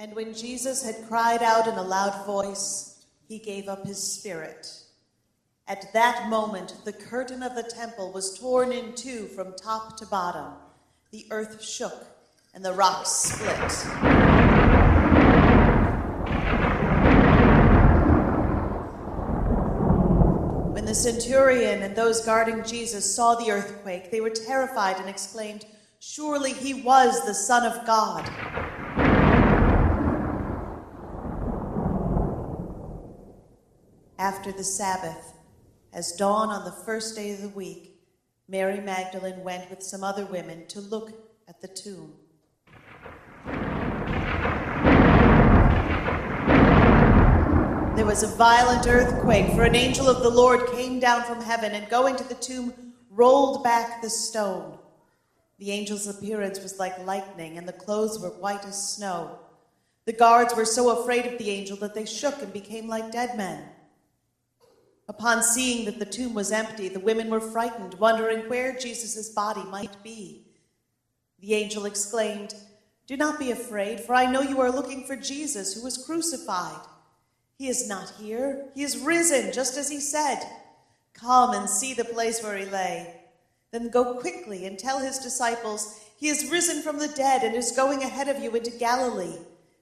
And when Jesus had cried out in a loud voice, he gave up his spirit. At that moment, the curtain of the temple was torn in two from top to bottom. The earth shook and the rocks split. When the centurion and those guarding Jesus saw the earthquake, they were terrified and exclaimed, Surely he was the Son of God. After the Sabbath, as dawn on the first day of the week, Mary Magdalene went with some other women to look at the tomb. There was a violent earthquake, for an angel of the Lord came down from heaven and, going to the tomb, rolled back the stone. The angel's appearance was like lightning, and the clothes were white as snow. The guards were so afraid of the angel that they shook and became like dead men. Upon seeing that the tomb was empty, the women were frightened, wondering where Jesus' body might be. The angel exclaimed, Do not be afraid, for I know you are looking for Jesus who was crucified. He is not here, he is risen, just as he said. Come and see the place where he lay. Then go quickly and tell his disciples, He is risen from the dead and is going ahead of you into Galilee.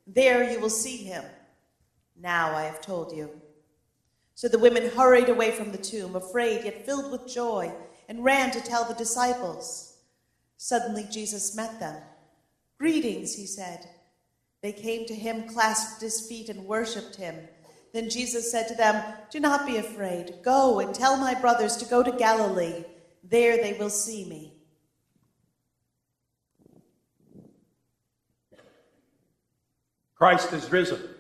There you will see him. Now I have told you. So the women hurried away from the tomb, afraid yet filled with joy, and ran to tell the disciples. Suddenly Jesus met them. Greetings, he said. They came to him, clasped his feet, and worshipped him. Then Jesus said to them, Do not be afraid. Go and tell my brothers to go to Galilee. There they will see me. Christ is risen.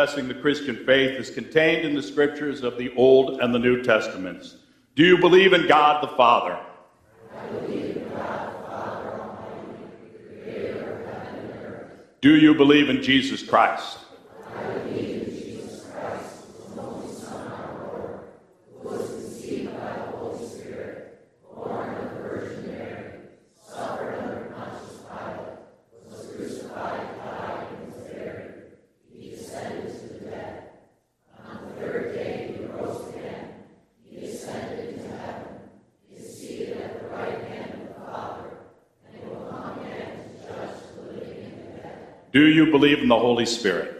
Professing the Christian faith is contained in the scriptures of the Old and the New Testaments. Do you believe in God the Father? Do you believe in Jesus Christ? Do you believe in the Holy Spirit?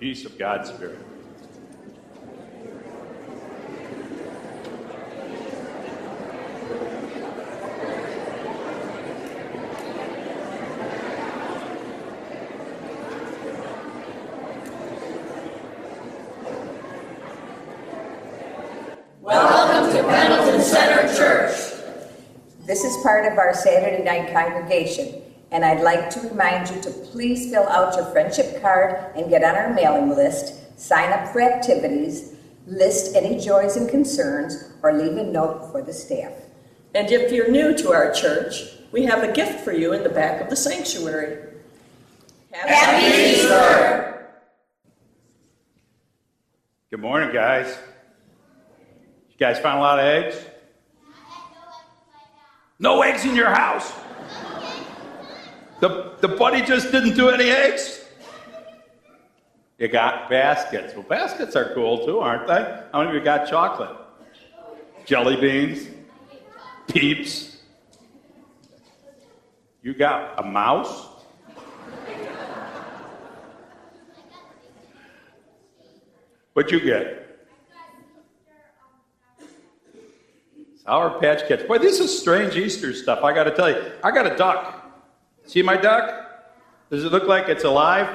Peace of God's Spirit. Welcome to Pendleton Center Church. This is part of our Saturday night congregation and I'd like to remind you to please fill out your friendship card and get on our mailing list, sign up for activities, list any joys and concerns, or leave a note for the staff. And if you're new to our church, we have a gift for you in the back of the sanctuary. Happy, Easter! Good morning, guys. You guys find a lot of eggs? No eggs in your house? The, the buddy just didn't do any eggs. You got baskets. Well, baskets are cool too, aren't they? How many of you got chocolate? Jelly beans? Peeps? You got a mouse? What'd you get? Sour Patch Kids. Boy, this is strange Easter stuff, I gotta tell you. I got a duck. See my duck? Does it look like it's alive?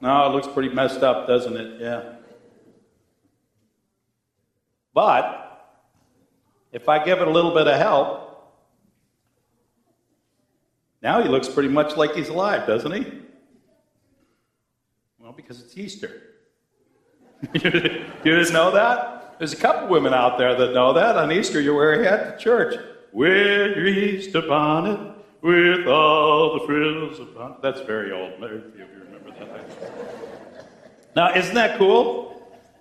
No, it looks pretty messed up, doesn't it? Yeah. But if I give it a little bit of help, now he looks pretty much like he's alive, doesn't he? Well, because it's Easter. you didn't know that? There's a couple women out there that know that. On Easter, you wear a hat to church. Your Easter bonnet with all the frills upon. That's very old. If you remember that. now, isn't that cool?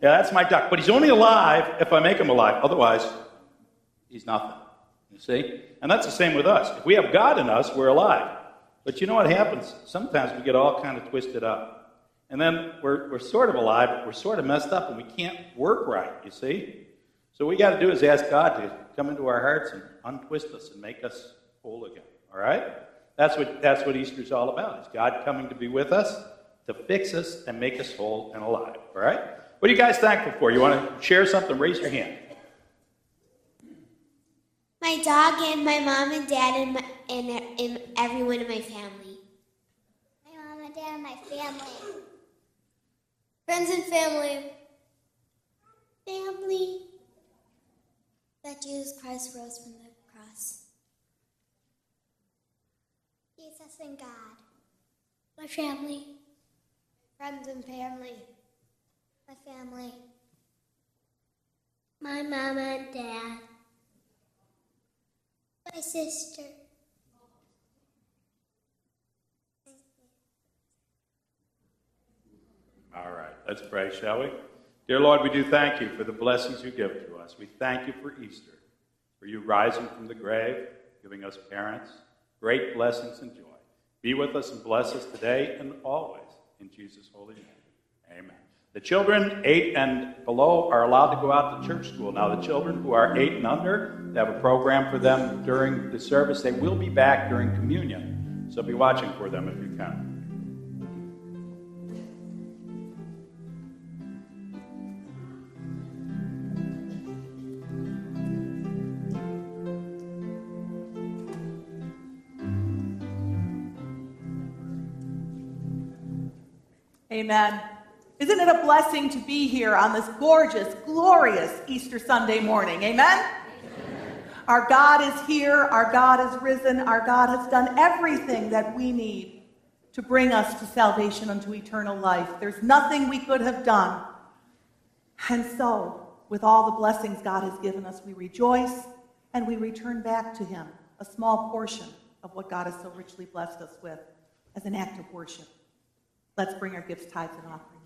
Yeah, that's my duck. But he's only alive if I make him alive. Otherwise, he's nothing. You see? And that's the same with us. If we have God in us, we're alive. But you know what happens? Sometimes we get all kind of twisted up. And then we're, we're sort of alive, but we're sort of messed up and we can't work right, you see? So what we got to do is ask God to come into our hearts and untwist us and make us whole again. All right? That's what, that's what Easter's all about. It's God coming to be with us, to fix us, and make us whole and alive. All right? What are you guys thankful for? You want to share something? Raise your hand. My dog and my mom and dad and, my, and, and everyone in my family. My mom and dad and my family. Friends and family. Family. That Jesus Christ rose from the cross. Jesus and God. My family. Friends and family. My family. My mama and dad. My sister. All right, let's pray, shall we? Dear Lord, we do thank you for the blessings you give to us. We thank you for Easter, for you rising from the grave, giving us parents great blessings and joy. Be with us and bless us today and always. In Jesus' holy name. Amen. The children eight and below are allowed to go out to church school. Now, the children who are eight and under, they have a program for them during the service. They will be back during communion, so be watching for them if you can. Amen. Isn't it a blessing to be here on this gorgeous, glorious Easter Sunday morning? Amen? Amen? Our God is here. Our God is risen. Our God has done everything that we need to bring us to salvation unto eternal life. There's nothing we could have done. And so, with all the blessings God has given us, we rejoice and we return back to Him a small portion of what God has so richly blessed us with as an act of worship. Let's bring our gifts, tithes, and offerings.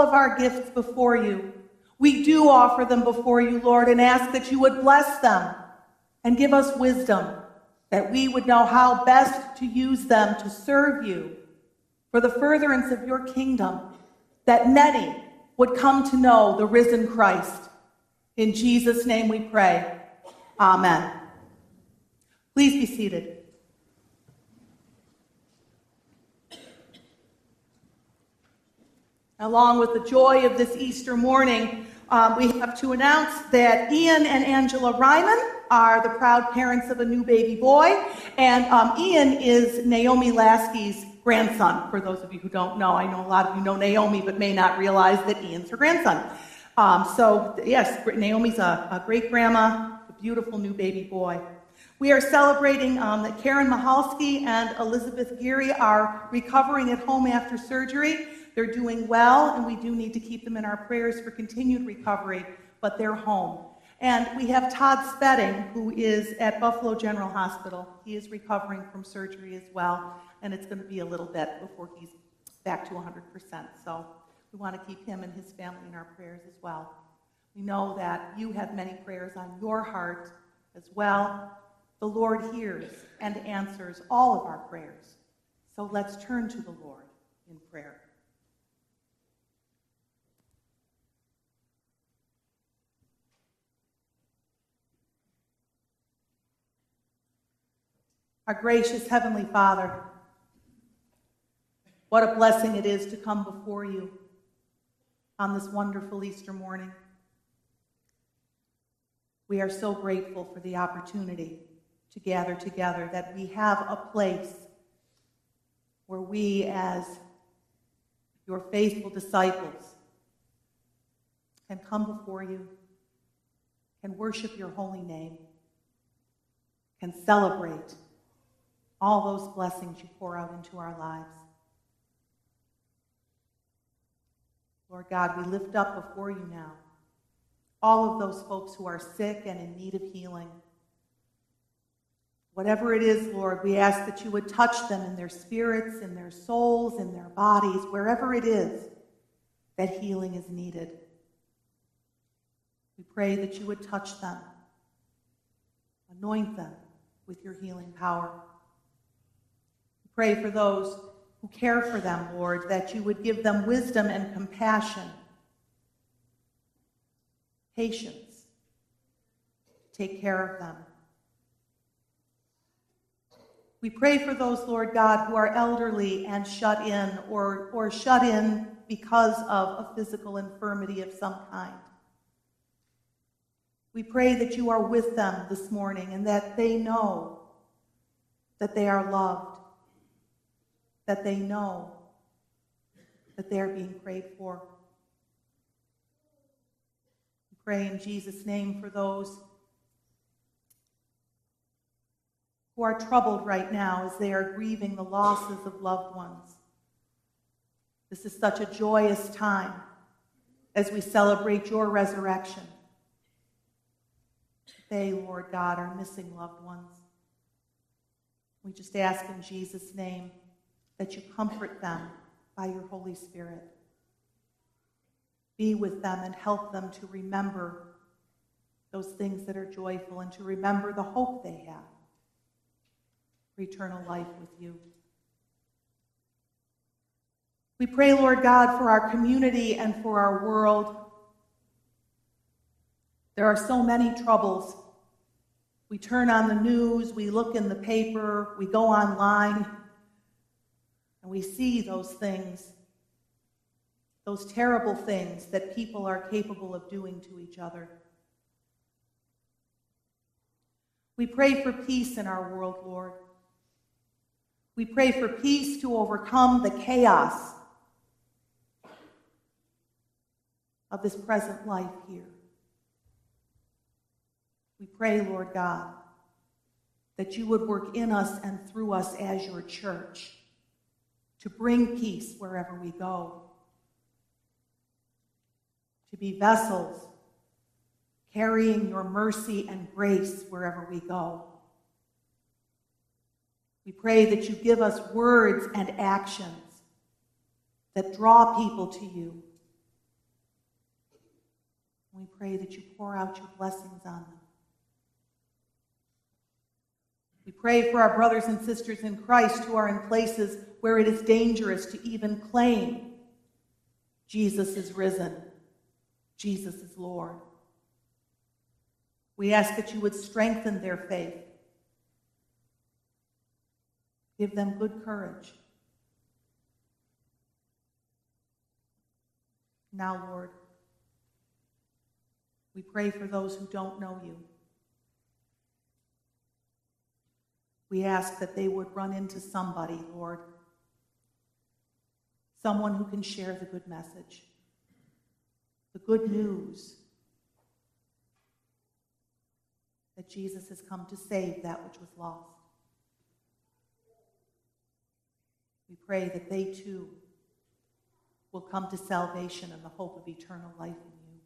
Of our gifts before you. We do offer them before you, Lord, and ask that you would bless them and give us wisdom, that we would know how best to use them to serve you for the furtherance of your kingdom, that many would come to know the risen Christ. In Jesus' name we pray. Amen. Please be seated. Along with the joy of this Easter morning, um, we have to announce that Ian and Angela Ryman are the proud parents of a new baby boy, and um, Ian is Naomi Lasky's grandson. For those of you who don't know, I know a lot of you know Naomi, but may not realize that Ian's her grandson. Um, so, yes, Naomi's a, a great grandma, a beautiful new baby boy. We are celebrating um, that Karen Mahalski and Elizabeth Geary are recovering at home after surgery. They're doing well, and we do need to keep them in our prayers for continued recovery, but they're home. And we have Todd Spedding, who is at Buffalo General Hospital. He is recovering from surgery as well, and it's going to be a little bit before he's back to 100%. So we want to keep him and his family in our prayers as well. We know that you have many prayers on your heart as well. The Lord hears and answers all of our prayers. So let's turn to the Lord in prayer. Our gracious Heavenly Father, what a blessing it is to come before you on this wonderful Easter morning. We are so grateful for the opportunity to gather together, that we have a place where we, as your faithful disciples, can come before you, can worship your holy name, can celebrate all those blessings you pour out into our lives. Lord God, we lift up before you now all of those folks who are sick and in need of healing. Whatever it is, Lord, we ask that you would touch them in their spirits, in their souls, in their bodies, wherever it is that healing is needed. We pray that you would touch them, anoint them with your healing power. Pray for those who care for them, Lord, that you would give them wisdom and compassion, patience, take care of them. We pray for those, Lord God, who are elderly and shut in or, or shut in because of a physical infirmity of some kind. We pray that you are with them this morning and that they know that they are loved that they know that they're being prayed for. We pray in Jesus' name for those who are troubled right now as they are grieving the losses of loved ones. This is such a joyous time as we celebrate your resurrection. They, Lord God, are missing loved ones. We just ask in Jesus' name that you comfort them by your Holy Spirit. Be with them and help them to remember those things that are joyful and to remember the hope they have for eternal life with you. We pray, Lord God, for our community and for our world. There are so many troubles. We turn on the news, we look in the paper, we go online and we see those things, those terrible things that people are capable of doing to each other. We pray for peace in our world, Lord. We pray for peace to overcome the chaos of this present life here. We pray, Lord God, that you would work in us and through us as your church to bring peace wherever we go, to be vessels carrying your mercy and grace wherever we go. We pray that you give us words and actions that draw people to you. We pray that you pour out your blessings on them. We pray for our brothers and sisters in Christ who are in places where it is dangerous to even claim Jesus is risen, Jesus is Lord. We ask that you would strengthen their faith, give them good courage. Now, Lord, we pray for those who don't know you. We ask that they would run into somebody, Lord, someone who can share the good message, the good news that Jesus has come to save that which was lost. We pray that they too will come to salvation and the hope of eternal life in you.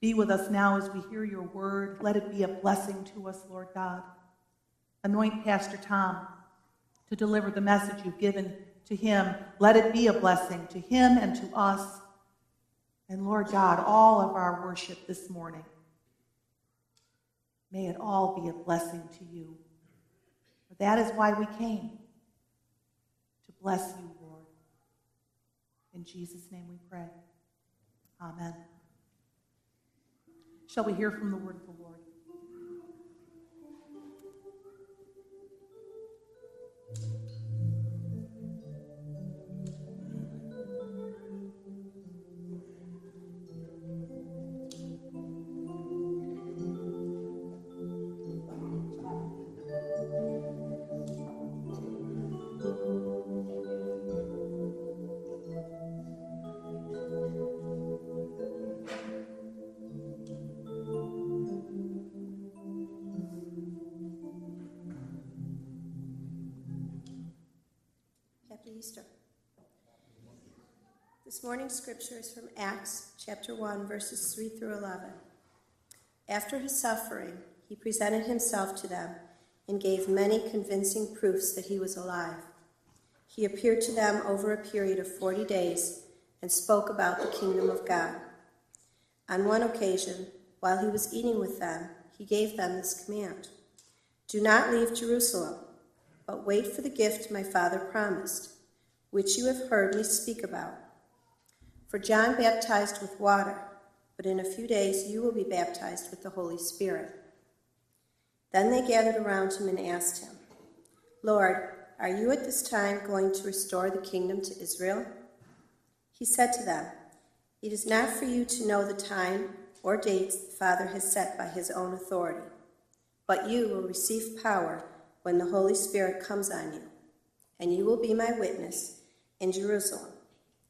Be with us now as we hear your word. Let it be a blessing to us, Lord God. Anoint Pastor Tom to deliver the message you've given to him. Let it be a blessing to him and to us. And Lord God, all of our worship this morning, may it all be a blessing to you. For that is why we came to bless you, Lord. In Jesus' name we pray. Amen. Shall we hear from the word of the Lord? This morning's scripture is from Acts chapter 1, verses 3 through 11. After his suffering, he presented himself to them and gave many convincing proofs that he was alive. He appeared to them over a period of 40 days and spoke about the kingdom of God. On one occasion, while he was eating with them, he gave them this command Do not leave Jerusalem, but wait for the gift my father promised which you have heard me speak about. For John baptized with water, but in a few days you will be baptized with the Holy Spirit. Then they gathered around him and asked him, Lord, are you at this time going to restore the kingdom to Israel? He said to them, It is not for you to know the time or dates the Father has set by his own authority, but you will receive power when the Holy Spirit comes on you, and you will be my witness in Jerusalem,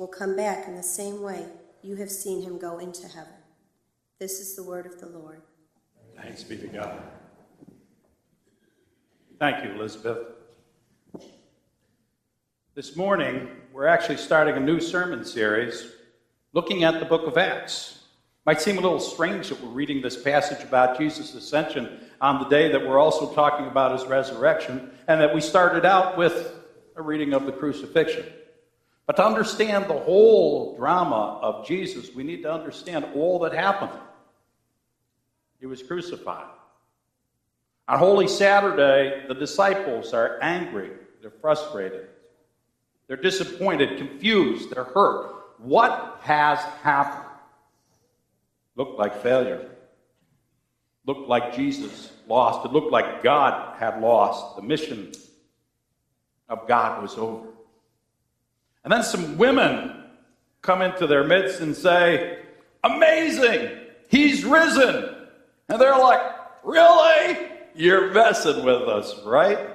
will come back in the same way you have seen him go into heaven. This is the word of the Lord. Thanks be to God. Thank you, Elizabeth. This morning, we're actually starting a new sermon series looking at the book of Acts. Might seem a little strange that we're reading this passage about Jesus' ascension on the day that we're also talking about his resurrection, and that we started out with a reading of the crucifixion. But to understand the whole drama of Jesus, we need to understand all that happened. He was crucified. On Holy Saturday, the disciples are angry, they're frustrated, they're disappointed, confused, they're hurt. What has happened? Looked like failure. Looked like Jesus lost. It looked like God had lost. The mission of God was over. And then some women come into their midst and say, Amazing! He's risen! And they're like, Really? You're messing with us, right?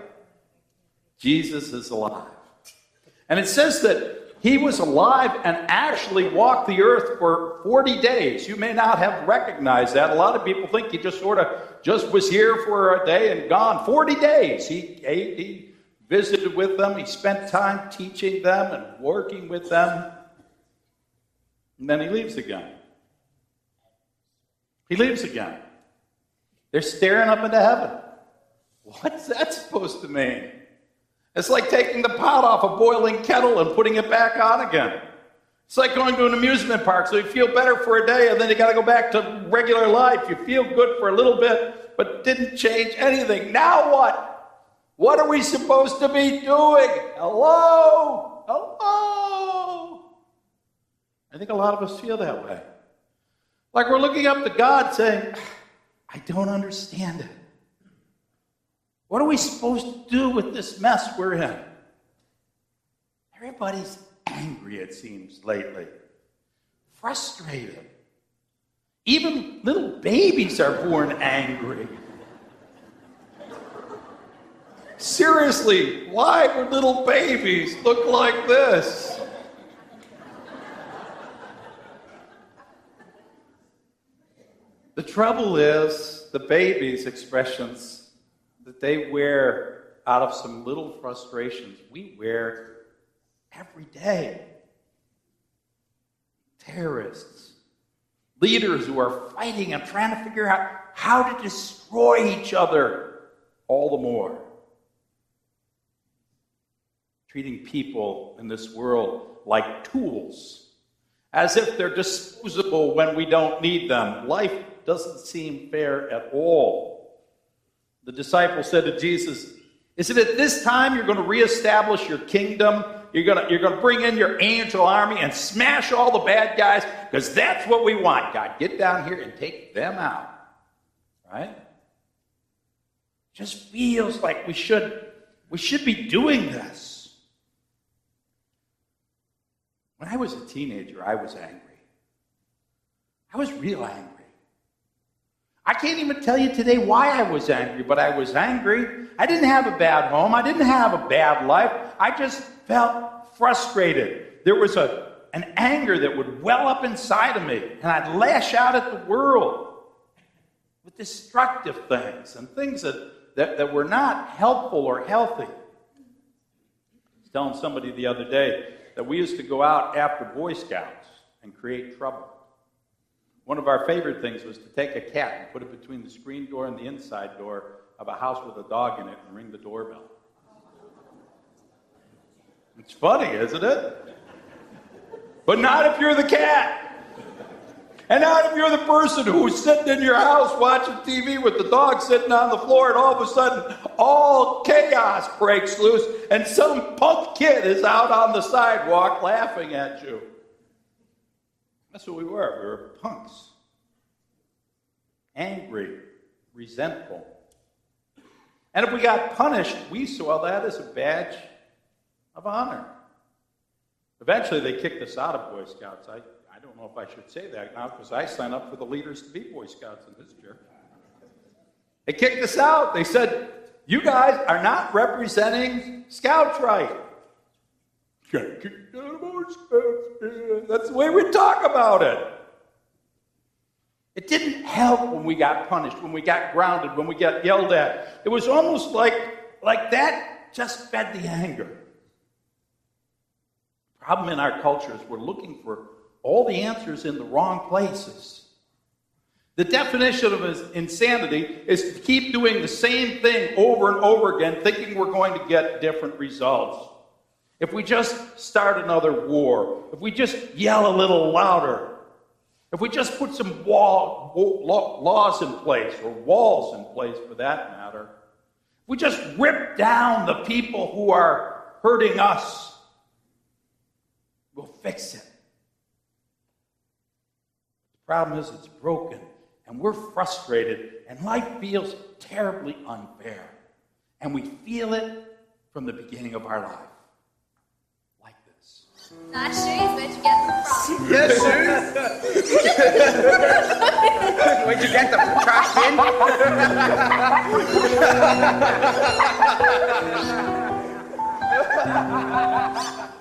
Jesus is alive. And it says that he was alive and actually walked the earth for 40 days. You may not have recognized that. A lot of people think he just sort of just was here for a day and gone. 40 days. He ate, he visited with them, he spent time teaching them and working with them. And then he leaves again. He leaves again. They're staring up into heaven. What's that supposed to mean? It's like taking the pot off a boiling kettle and putting it back on again. It's like going to an amusement park, so you feel better for a day and then you got to go back to regular life. You feel good for a little bit, but didn't change anything. Now what? What are we supposed to be doing? Hello? Hello? I think a lot of us feel that way. Like we're looking up to God saying, I don't understand it. What are we supposed to do with this mess we're in? Everybody's angry, it seems, lately. Frustrated. Even little babies are born angry. Seriously, why would little babies look like this? The trouble is, the babies' expressions that they wear out of some little frustrations, we wear every day. Terrorists, leaders who are fighting and trying to figure out how to destroy each other all the more treating people in this world like tools, as if they're disposable when we don't need them. Life doesn't seem fair at all. The disciples said to Jesus, Is it at this time you're going to reestablish your kingdom? You're going to, you're going to bring in your angel army and smash all the bad guys? Because that's what we want. God, get down here and take them out. Right? Just feels like we should, we should be doing this. When I was a teenager, I was angry. I was real angry. I can't even tell you today why I was angry, but I was angry. I didn't have a bad home. I didn't have a bad life. I just felt frustrated. There was a, an anger that would well up inside of me, and I'd lash out at the world with destructive things and things that, that, that were not helpful or healthy. I was telling somebody the other day, that we used to go out after Boy Scouts and create trouble. One of our favorite things was to take a cat and put it between the screen door and the inside door of a house with a dog in it and ring the doorbell. It's funny, isn't it? But not if you're the cat. And not if you're the person who's sitting in your house watching TV with the dog sitting on the floor, and all of a sudden, all chaos breaks loose, and some punk kid is out on the sidewalk laughing at you. That's what we were. We were punks. Angry, resentful. And if we got punished, we saw that as a badge of honor. Eventually, they kicked us out of Boy Scouts. I don't know if I should say that now because I signed up for the leaders to be Boy Scouts in this church. They kicked us out. They said, You guys are not representing Scouts right. That's the way we talk about it. It didn't help when we got punished, when we got grounded, when we got yelled at. It was almost like, like that just fed the anger. Problem in our culture is we're looking for all the answers in the wrong places. The definition of insanity is to keep doing the same thing over and over again, thinking we're going to get different results. If we just start another war, if we just yell a little louder, if we just put some wall, laws in place, or walls in place for that matter, if we just rip down the people who are hurting us, we'll fix it. Problem is, it's broken, and we're frustrated, and life feels terribly unfair. And we feel it from the beginning of our life. Like this. Not shoes, where'd you get them from? Yes, shoes. Where'd you get them? Trash bin?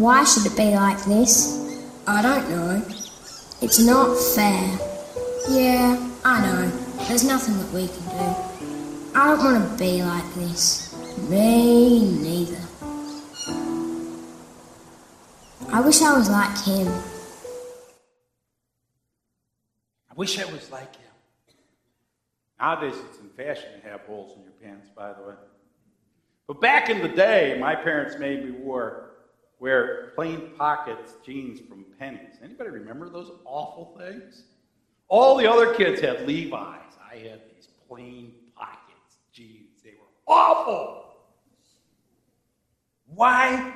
Why should it be like this? I don't know. It's not fair. Yeah, I know. There's nothing that we can do. I don't want to be like this. Me neither. I wish I was like him. I wish I was like him. Nowadays, it's in fashion to have holes in your pants, by the way. But back in the day, my parents made me wear, wear plain pockets jeans from Penney's. Anybody remember those awful things? All the other kids had Levi's. I had these plain pockets jeans. They were awful. Why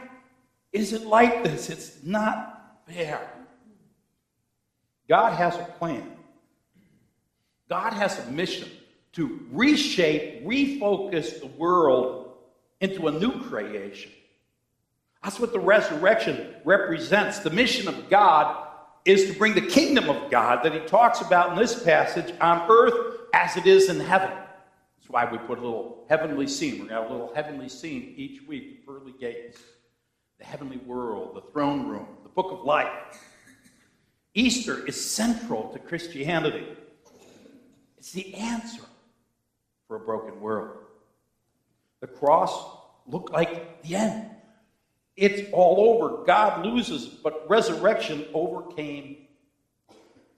is it like this? It's not fair. God has a plan. God has a mission to reshape, refocus the world into a new creation. That's what the resurrection represents. The mission of God is to bring the kingdom of God that he talks about in this passage on earth as it is in heaven. That's why we put a little heavenly scene. We're going to have a little heavenly scene each week, the pearly gates, the heavenly world, the throne room, the book of life. Easter is central to Christianity. It's the answer for a broken world. The cross looked like the end. It's all over. God loses, but resurrection overcame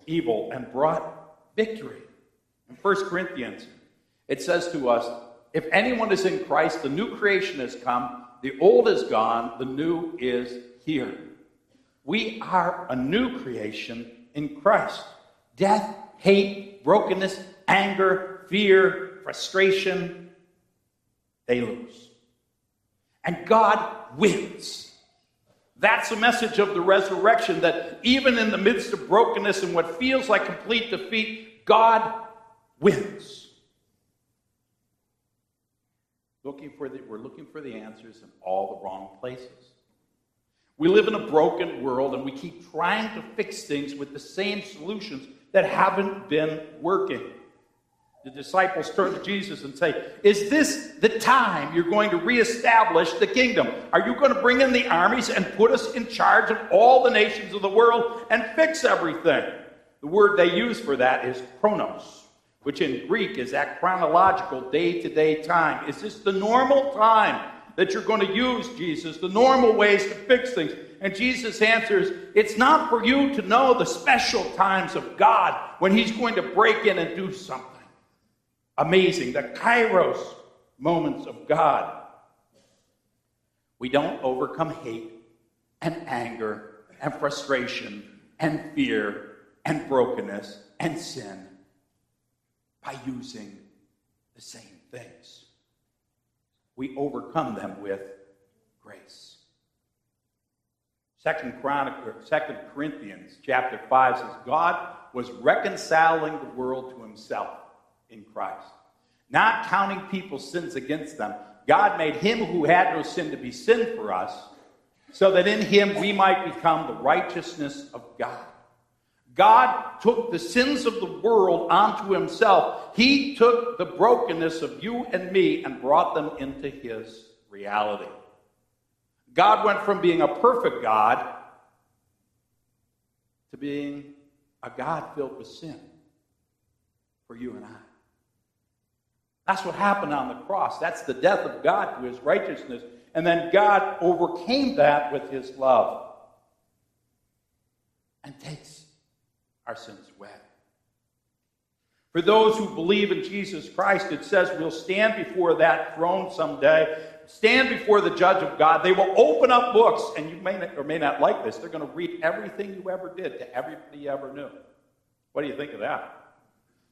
evil and brought victory. In 1 Corinthians, it says to us if anyone is in Christ, the new creation has come, the old is gone, the new is here. We are a new creation in Christ. Death, hate, brokenness, anger, fear, frustration, they lose. And God wins. That's the message of the resurrection that even in the midst of brokenness and what feels like complete defeat, God wins. Looking for the, we're looking for the answers in all the wrong places. We live in a broken world and we keep trying to fix things with the same solutions that haven't been working. The disciples turn to Jesus and say, Is this the time you're going to reestablish the kingdom? Are you going to bring in the armies and put us in charge of all the nations of the world and fix everything? The word they use for that is chronos, which in Greek is that chronological day to day time. Is this the normal time that you're going to use, Jesus, the normal ways to fix things? And Jesus answers, It's not for you to know the special times of God when He's going to break in and do something amazing, the kairos moments of God. We don't overcome hate and anger and frustration and fear and brokenness and sin by using the same things. We overcome them with grace. Second, Second Corinthians chapter 5 says, God was reconciling the world to himself in Christ. Not counting people's sins against them. God made him who had no sin to be sin for us, so that in him we might become the righteousness of God. God took the sins of the world onto himself. He took the brokenness of you and me and brought them into his reality. God went from being a perfect God to being a God filled with sin for you and I. That's what happened on the cross. That's the death of God to his righteousness. And then God overcame that with his love and takes our sins away. For those who believe in Jesus Christ, it says we'll stand before that throne someday, stand before the judge of God. They will open up books, and you may or may not like this. They're going to read everything you ever did to everybody you ever knew. What do you think of that?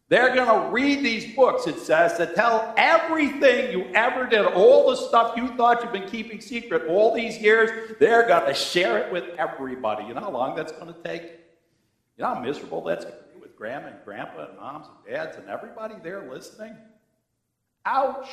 They're going to read these books, it says, to tell everything you ever did, all the stuff you thought you've been keeping secret all these years. They're going to share it with everybody. You know how long that's going to take? You know how miserable that's going to be with grandma and grandpa and moms and dads and everybody there listening? Ouch.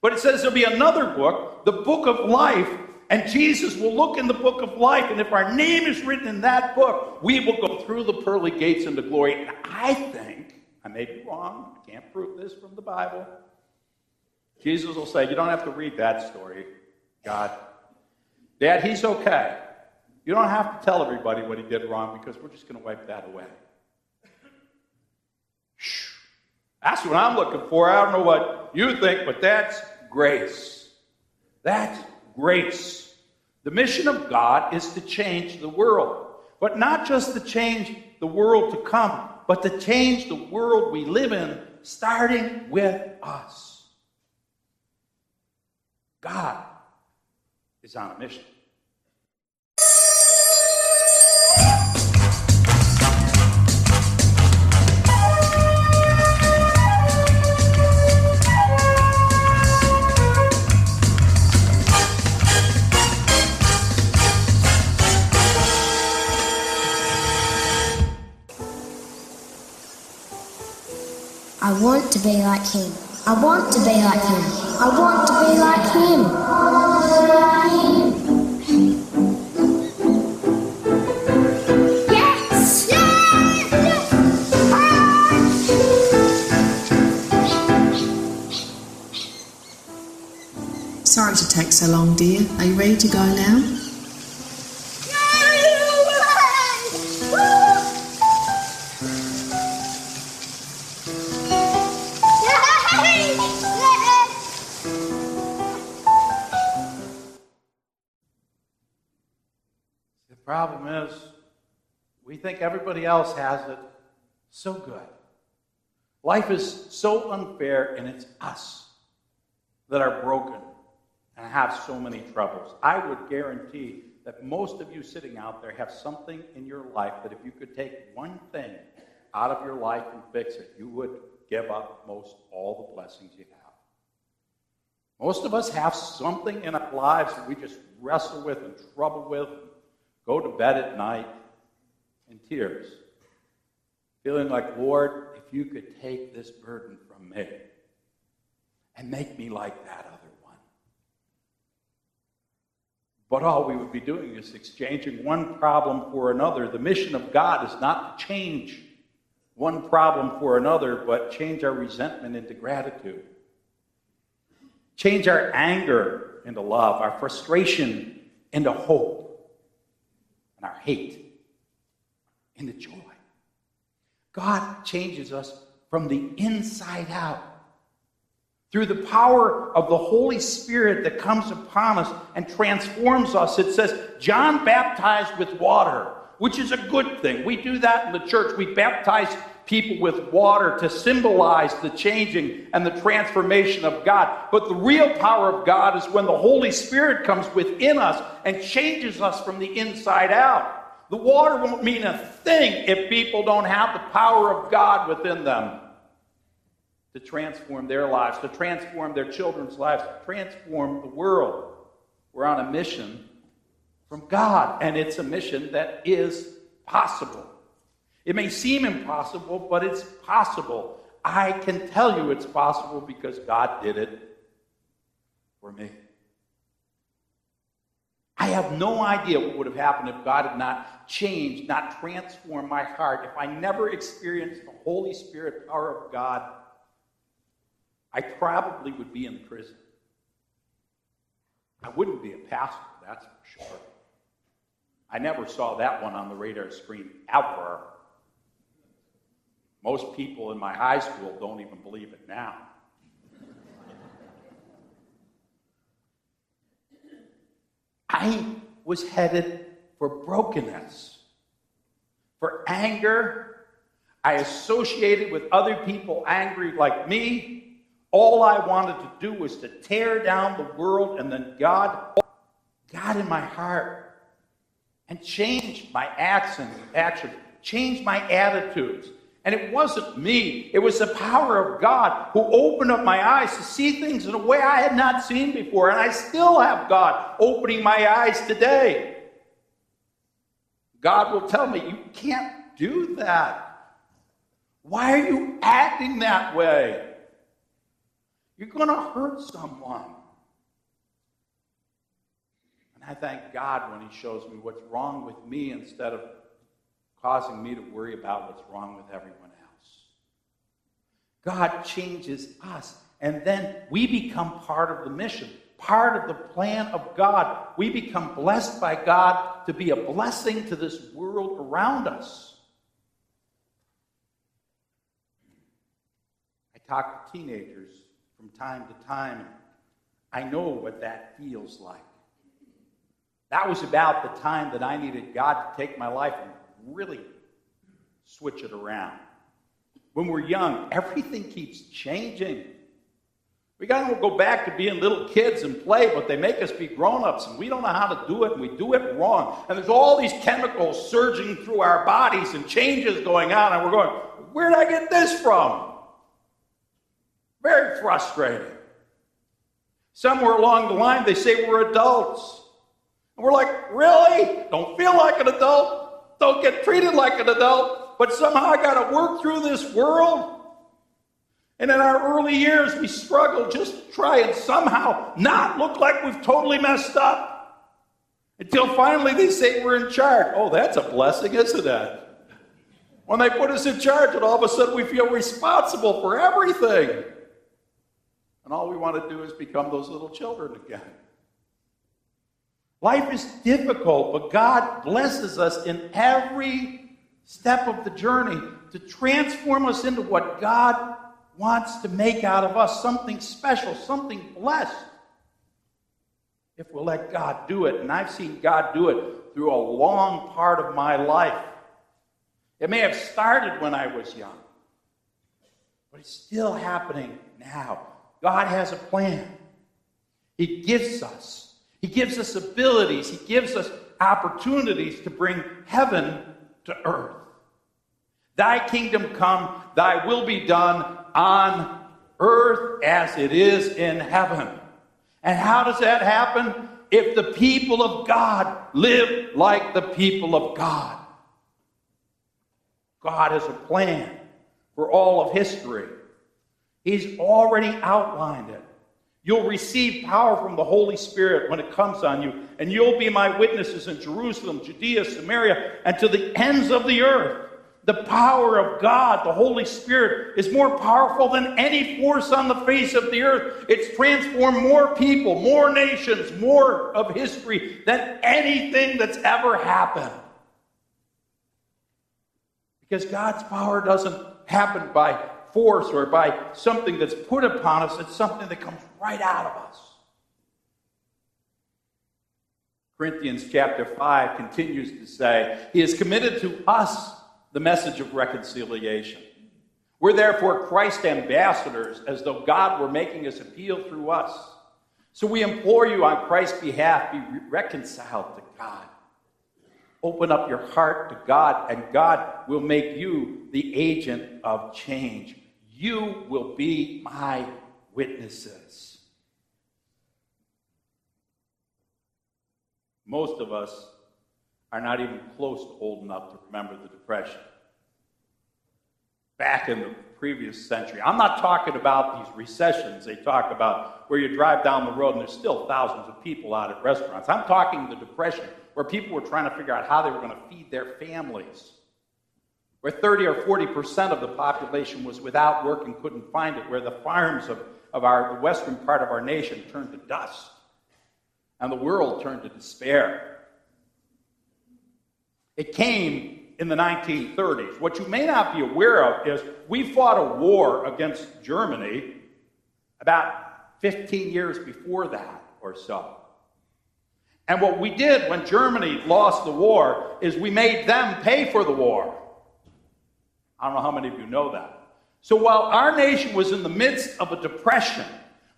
But it says there'll be another book, the book of life, and Jesus will look in the book of life, and if our name is written in that book, we will go through the pearly gates into glory. And I think, I may be wrong, I can't prove this from the Bible. Jesus will say, You don't have to read that story, God. Dad, he's okay. You don't have to tell everybody what he did wrong because we're just going to wipe that away. That's what I'm looking for. I don't know what you think, but that's grace. That's grace. The mission of God is to change the world, but not just to change the world to come, but to change the world we live in, starting with us. God is on a mission. I want to be like him. I want to be like him. I want to be like him. Yes! Sorry to take so long, dear. Are you ready to go now? We think everybody else has it so good. Life is so unfair, and it's us that are broken and have so many troubles. I would guarantee that most of you sitting out there have something in your life that if you could take one thing out of your life and fix it, you would give up most all the blessings you have. Most of us have something in our lives that we just wrestle with and trouble with, and go to bed at night in tears, feeling like, Lord, if you could take this burden from me and make me like that other one. But all we would be doing is exchanging one problem for another. The mission of God is not to change one problem for another, but change our resentment into gratitude. Change our anger into love, our frustration into hope, and our hate into joy. God changes us from the inside out through the power of the Holy Spirit that comes upon us and transforms us. It says, John baptized with water, which is a good thing. We do that in the church. We baptize people with water to symbolize the changing and the transformation of God. But the real power of God is when the Holy Spirit comes within us and changes us from the inside out. The water won't mean a thing if people don't have the power of God within them to transform their lives, to transform their children's lives, to transform the world. We're on a mission from God, and it's a mission that is possible. It may seem impossible, but it's possible. I can tell you it's possible because God did it for me. I have no idea what would have happened if God had not changed, not transform my heart, if I never experienced the Holy Spirit power of God. I probably would be in prison. I wouldn't be a pastor, that's for sure. I never saw that one on the radar screen ever. Most people in my high school don't even believe it now. I was headed for brokenness, for anger. I associated with other people angry like me. All I wanted to do was to tear down the world and then God, God in my heart, and change my acts and actions, change my attitudes. And it wasn't me, it was the power of God who opened up my eyes to see things in a way I had not seen before. And I still have God opening my eyes today. God will tell me, You can't do that. Why are you acting that way? You're going to hurt someone. And I thank God when He shows me what's wrong with me instead of causing me to worry about what's wrong with everyone else. God changes us, and then we become part of the mission, part of the plan of God. We become blessed by God to be a blessing to this world around us. I talk to teenagers from time to time, I know what that feels like. That was about the time that I needed God to take my life and really switch it around. When we're young, everything keeps changing. We got to go back to being little kids and play, but they make us be grown ups, and we don't know how to do it, and we do it wrong. And there's all these chemicals surging through our bodies and changes going on, and we're going, Where did I get this from? Very frustrating. Somewhere along the line, they say we're adults. And we're like, Really? Don't feel like an adult? don't get treated like an adult, but somehow I got to work through this world. And in our early years, we struggle just to try and somehow not look like we've totally messed up. Until finally they say we're in charge. Oh, that's a blessing, isn't it? When they put us in charge, and all of a sudden we feel responsible for everything. And all we want to do is become those little children again. Life is difficult, but God blesses us in every step of the journey to transform us into what God wants to make out of us something special, something blessed. If we'll let God do it. And I've seen God do it through a long part of my life. It may have started when I was young, but it's still happening now. God has a plan, He gives us he gives us abilities, He gives us opportunities to bring heaven to earth. Thy kingdom come, thy will be done on earth as it is in heaven. And how does that happen? If the people of God live like the people of God. God has a plan for all of history. He's already outlined it. You'll receive power from the Holy Spirit when it comes on you, and you'll be my witnesses in Jerusalem, Judea, Samaria, and to the ends of the earth. The power of God, the Holy Spirit, is more powerful than any force on the face of the earth. It's transformed more people, more nations, more of history than anything that's ever happened. Because God's power doesn't happen by force or by something that's put upon us, it's something that comes right out of us. Corinthians chapter 5 continues to say, He has committed to us the message of reconciliation. We're therefore Christ ambassadors, as though God were making his appeal through us. So we implore you on Christ's behalf, be reconciled to God. Open up your heart to God, and God will make you the agent of change. You will be my witnesses. Most of us are not even close to old enough to remember the Depression. back in the previous century. I'm not talking about these recessions they talk about where you drive down the road and there's still thousands of people out at restaurants. I'm talking the Depression where people were trying to figure out how they were going to feed their families. Where 30 or 40 percent of the population was without work and couldn't find it, where the farms of, of our, the western part of our nation turned to dust and the world turned to despair. It came in the 1930s. What you may not be aware of is we fought a war against Germany about 15 years before that or so. And what we did when Germany lost the war is we made them pay for the war. I don't know how many of you know that. So while our nation was in the midst of a depression,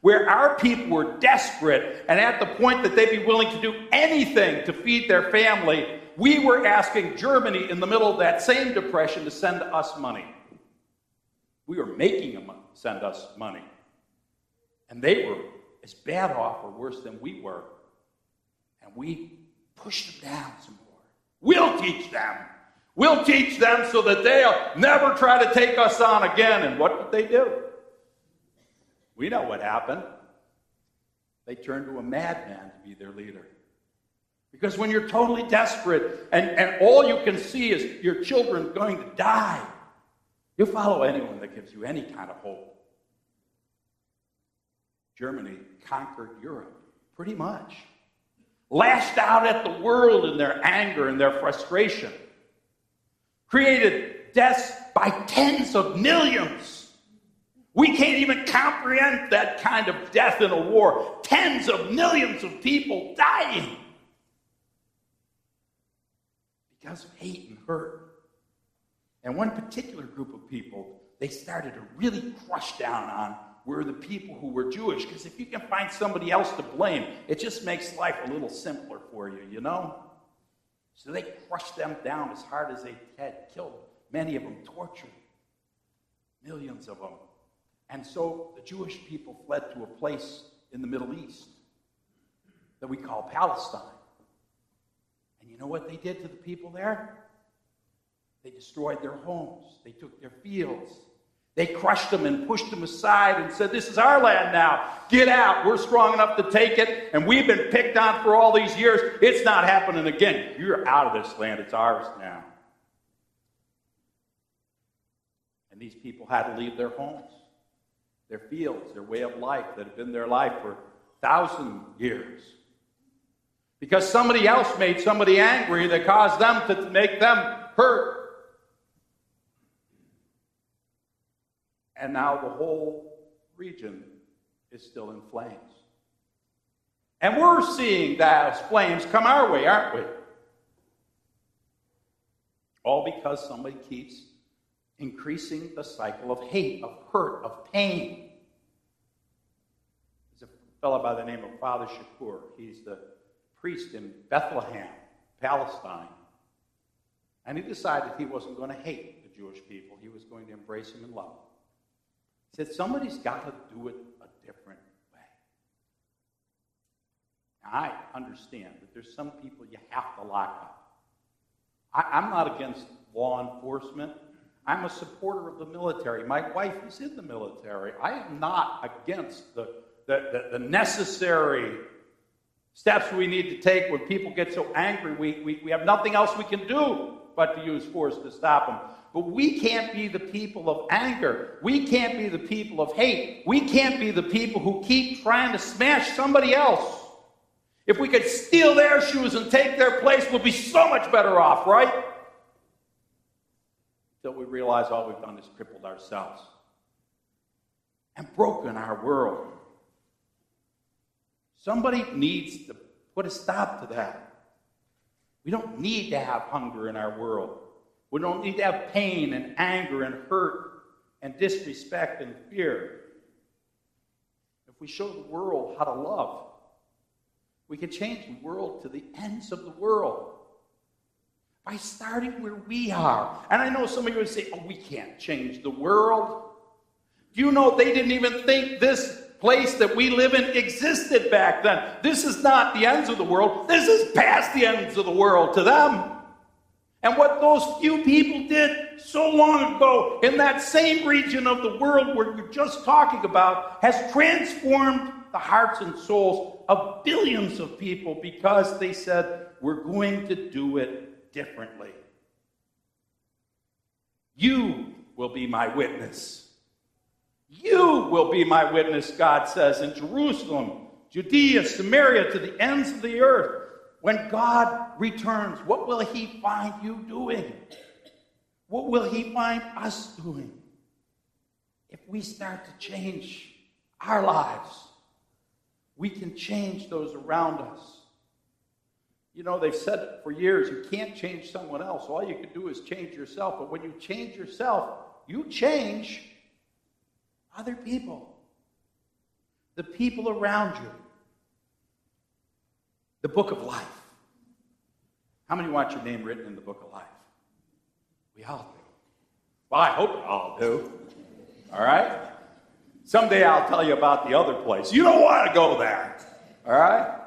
where our people were desperate and at the point that they'd be willing to do anything to feed their family, we were asking Germany in the middle of that same depression to send us money. We were making them send us money. And they were as bad off or worse than we were. And we pushed them down some more. We'll teach them. We'll teach them so that they'll never try to take us on again. And what did they do? We know what happened. They turned to a madman to be their leader. Because when you're totally desperate and, and all you can see is your children going to die, you'll follow anyone that gives you any kind of hope. Germany conquered Europe, pretty much. Lashed out at the world in their anger and their frustration. Created deaths by tens of millions. We can't even comprehend that kind of death in a war. Tens of millions of people dying of hate and hurt. And one particular group of people they started to really crush down on were the people who were Jewish, because if you can find somebody else to blame, it just makes life a little simpler for you, you know? So they crushed them down as hard as they had, killed many of them, tortured millions of them. And so the Jewish people fled to a place in the Middle East that we call Palestine. Know what they did to the people there? They destroyed their homes, they took their fields, they crushed them and pushed them aside and said, This is our land now. Get out. We're strong enough to take it. And we've been picked on for all these years. It's not happening again. You're out of this land. It's ours now. And these people had to leave their homes, their fields, their way of life that had been their life for thousand years. Because somebody else made somebody angry that caused them to make them hurt. And now the whole region is still in flames. And we're seeing those flames come our way, aren't we? All because somebody keeps increasing the cycle of hate, of hurt, of pain. There's a fellow by the name of Father Chacour. He's the priest in Bethlehem, Palestine. And he decided he wasn't going to hate the Jewish people, he was going to embrace them and love. them. He said, Somebody's got to do it a different way. Now, I understand that there's some people you have to lock up. I, I'm not against law enforcement. I'm a supporter of the military. My wife is in the military. I am not against the, the, the, the necessary steps we need to take when people get so angry. We, we, we have nothing else we can do but to use force to stop them. But we can't be the people of anger. We can't be the people of hate. We can't be the people who keep trying to smash somebody else. If we could steal their shoes and take their place, we'll be so much better off, right? Until we realize all we've done is crippled ourselves and broken our world. Somebody needs to put a stop to that. We don't need to have hunger in our world. We don't need to have pain and anger and hurt and disrespect and fear. If we show the world how to love, we can change the world to the ends of the world by starting where we are. And I know some of you would say, oh, we can't change the world. Do you know they didn't even think this place that we live in existed back then? This is not the ends of the world, this is past the ends of the world to them. And what those few people did so long ago in that same region of the world where we're just talking about has transformed the hearts and souls of billions of people because they said, we're going to do it differently. You will be my witness. You will be my witness, God says, in Jerusalem, Judea, Samaria, to the ends of the earth. When God returns, what will he find you doing? What will he find us doing? If we start to change our lives, we can change those around us. You know, they've said for years you can't change someone else. All you can do is change yourself. But when you change yourself, you change other people, the people around you. The book of life. How many want your name written in the book of life? We all do. Well, I hope you all do. All right? Someday I'll tell you about the other place. You don't want to go there. All right?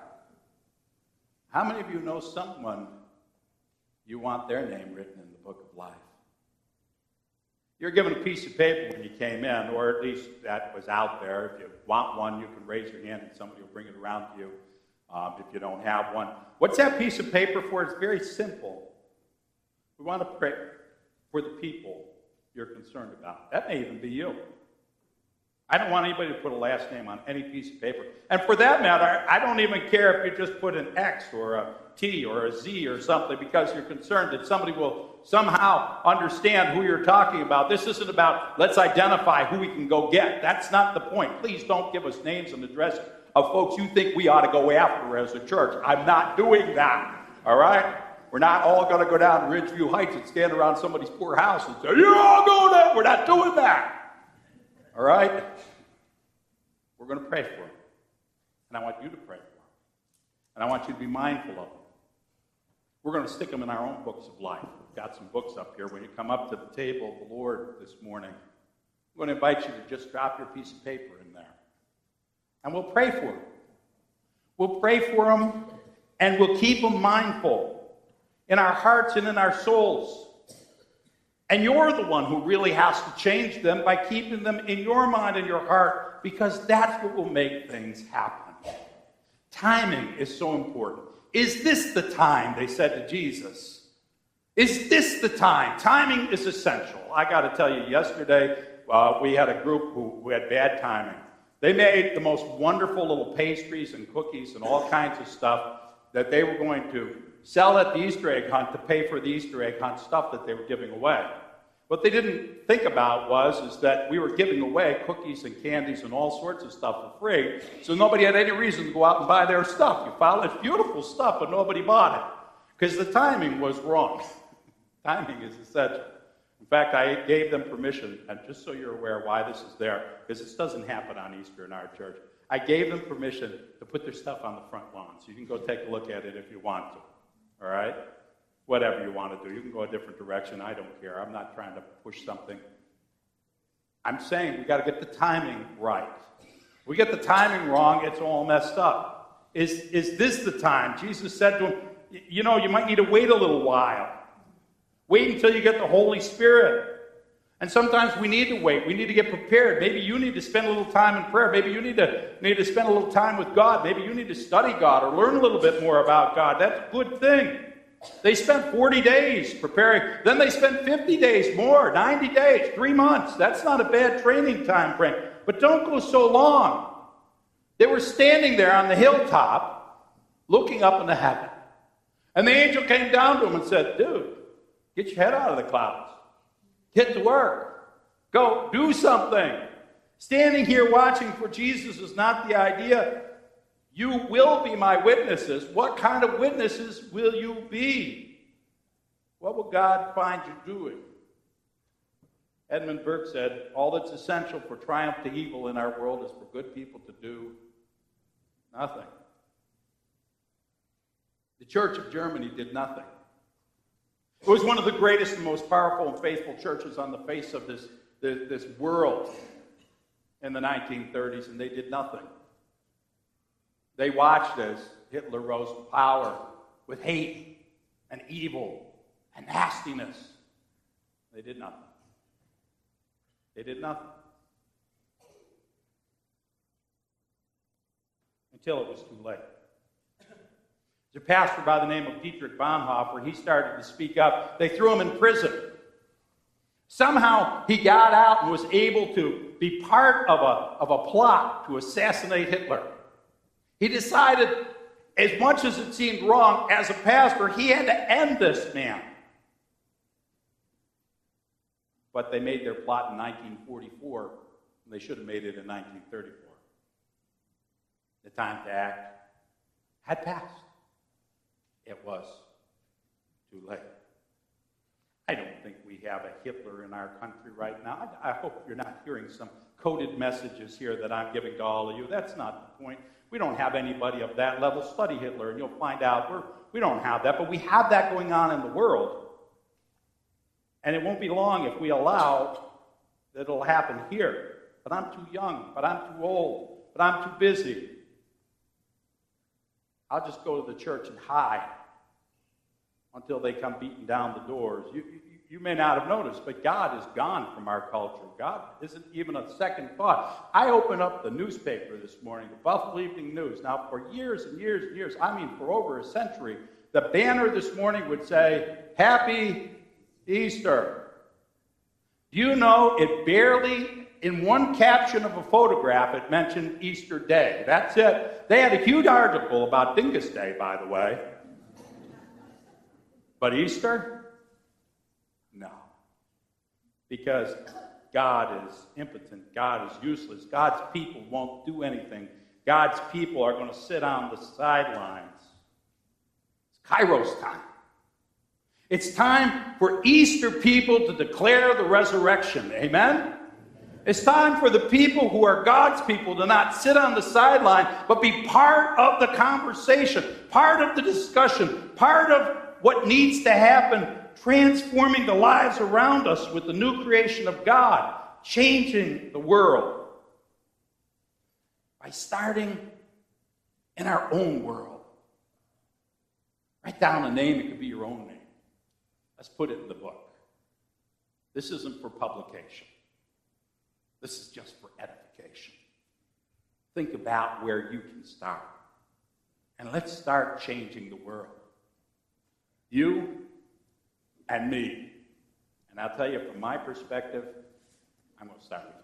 How many of you know someone you want their name written in the book of life? You're given a piece of paper when you came in, or at least that was out there. If you want one, you can raise your hand and somebody will bring it around to you um, if you don't have one. What's that piece of paper for? It's very simple. We want to pray for the people you're concerned about. That may even be you. I don't want anybody to put a last name on any piece of paper. And for that matter, I don't even care if you just put an X or a T or a Z or something because you're concerned that somebody will somehow understand who you're talking about. This isn't about let's identify who we can go get. That's not the point. Please don't give us names and addresses of folks you think we ought to go after as a church. I'm not doing that. All right? We're not all going to go down Ridgeview Heights and stand around somebody's poor house and say, You're all going there. We're not doing that. All right? We're going to pray for them. And I want you to pray for them. And I want you to be mindful of them. We're going to stick them in our own books of life. Got some books up here. When you come up to the table of the Lord this morning, I'm going to invite you to just drop your piece of paper in there. And we'll pray for them. We'll pray for them and we'll keep them mindful in our hearts and in our souls. And you're the one who really has to change them by keeping them in your mind and your heart because that's what will make things happen. Timing is so important. Is this the time? They said to Jesus. Is this the time? Timing is essential. I got to tell you, yesterday uh, we had a group who, who had bad timing. They made the most wonderful little pastries and cookies and all kinds of stuff that they were going to sell at the Easter egg hunt to pay for the Easter egg hunt stuff that they were giving away. What they didn't think about was is that we were giving away cookies and candies and all sorts of stuff for free, so nobody had any reason to go out and buy their stuff. You follow? It's beautiful stuff, but nobody bought it because the timing was wrong. Timing is essential. In fact, I gave them permission, and just so you're aware why this is there, because this doesn't happen on Easter in our church. I gave them permission to put their stuff on the front lawn, so you can go take a look at it if you want to. All right? whatever you want to do. You can go a different direction. I don't care. I'm not trying to push something. I'm saying we got to get the timing right. We get the timing wrong, it's all messed up. Is, is this the time? Jesus said to him, You know, you might need to wait a little while. Wait until you get the Holy Spirit. And sometimes we need to wait. We need to get prepared. Maybe you need to spend a little time in prayer. Maybe you need to, need to spend a little time with God. Maybe you need to study God or learn a little bit more about God. That's a good thing. They spent 40 days preparing. Then they spent 50 days more, 90 days, three months. That's not a bad training time frame. But don't go so long. They were standing there on the hilltop looking up into heaven. And the angel came down to him and said, Dude, get your head out of the clouds. Get to work. Go do something. Standing here watching for Jesus is not the idea. You will be my witnesses. What kind of witnesses will you be? What will God find you doing? Edmund Burke said, All that's essential for triumph to evil in our world is for good people to do nothing. The Church of Germany did nothing. It was one of the greatest and most powerful and faithful churches on the face of this, this world in the 1930s, and they did nothing. They watched as Hitler rose to power with hate and evil and nastiness. They did nothing. They did nothing. Until it was too late. There's a pastor by the name of Dietrich Bonhoeffer. He started to speak up. They threw him in prison. Somehow he got out and was able to be part of a, of a plot to assassinate Hitler. He decided, as much as it seemed wrong, as a pastor, he had to end this man. But they made their plot in 1944, and they should have made it in 1934. The time to act had passed. It was too late. I don't think we have a Hitler in our country right now. I, I, hope you're not hearing some coded messages here that I'm giving to all of you. That's not the point. We don't have anybody of that level. Study Hitler, and you'll find out we're, we don't have that, but we have that going on in the world. And it won't be long if we allow that it'll happen here. But I'm too young, but I'm too old, but I'm too busy. I'll just go to the church and hide until they come beating down the doors. You, you, you, may not have noticed, but God is gone from our culture. God isn't even a second thought. I opened up the newspaper this morning, the Buffalo Evening News. Now, for years and years and years, I mean for over a century, the banner this morning would say, Happy Easter. Do you know it barely, in one caption of a photograph, it mentioned Easter Day? That's it. They had a huge article about Dingus Day, by the way. But Easter? No. Because God is impotent, God is useless, God's people won't do anything. God's people are going to sit on the sidelines. It's Kairos time. It's time for Easter people to declare the resurrection. Amen? It's time for the people who are God's people to not sit on the sideline, but be part of the conversation, part of the discussion, part of what needs to happen, transforming the lives around us with the new creation of God, changing the world by starting in our own world. Write down a name, it could be your own name. Let's put it in the book. This isn't for publication, this is just for edification. Think about where you can start. And let's start changing the world. You and me. And I'll tell you, from my perspective, I'm going to start with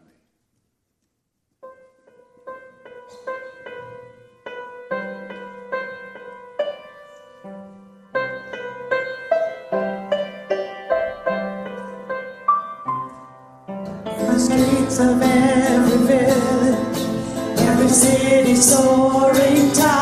of every village, every city soaring tower,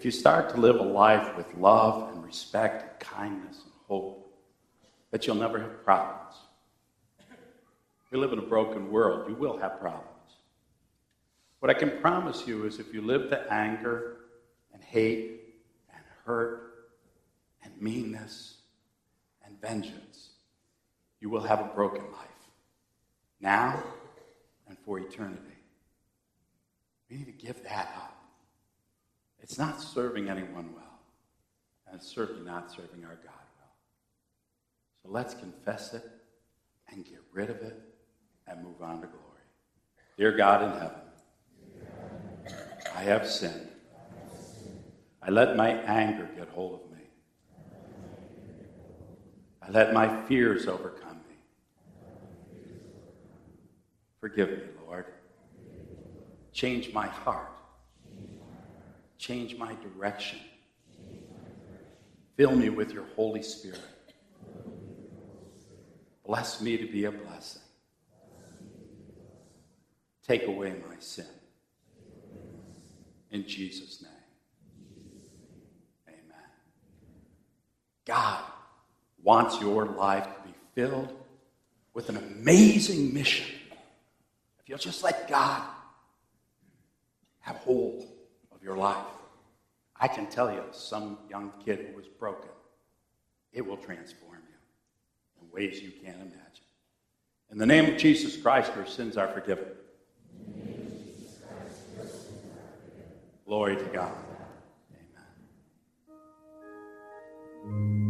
if you start to live a life with love and respect and kindness and hope, that you'll never have problems. We live in a broken world. You will have problems. What I can promise you is if you live to anger and hate and hurt and meanness and vengeance, you will have a broken life now and for eternity. We need to give that up. It's not serving anyone well, and it's certainly not serving our God well. So let's confess it and get rid of it and move on to glory. Dear God in heaven, I have sinned. I let my anger get hold of me. I let my fears overcome me. Forgive me, Lord. Change my heart. Change my direction. Fill me with your Holy Spirit. Bless me to be a blessing. Take away my sin. In Jesus' name. Amen. God wants your life to be filled with an amazing mission. If you'll just let God have hold your life, I can tell you, some young kid who was broken, it will transform you in ways you can't imagine. In the name of Jesus Christ, your sins are forgiven. Glory to God. God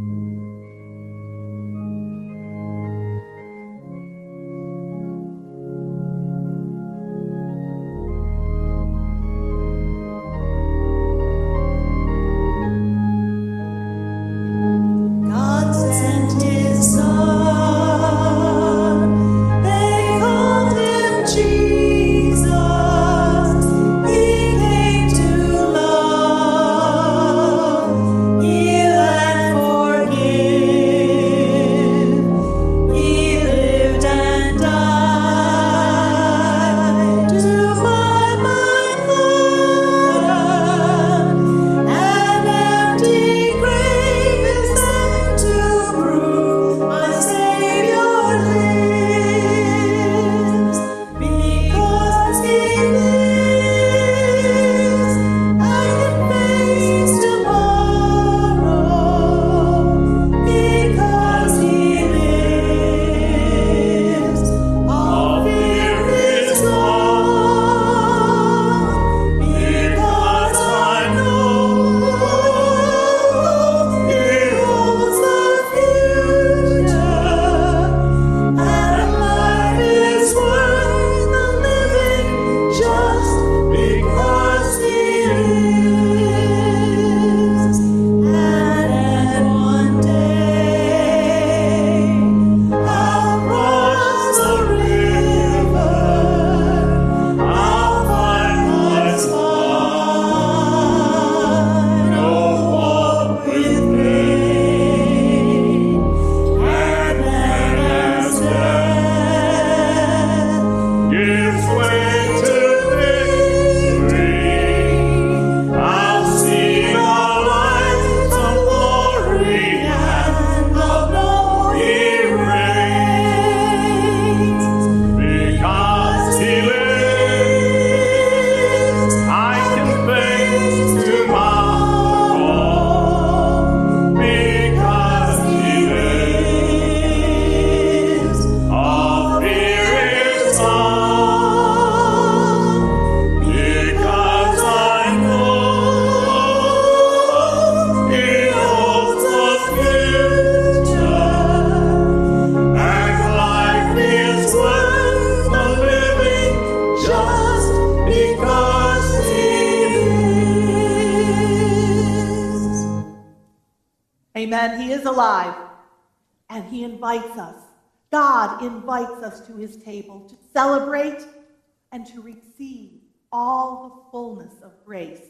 and to receive all the fullness of grace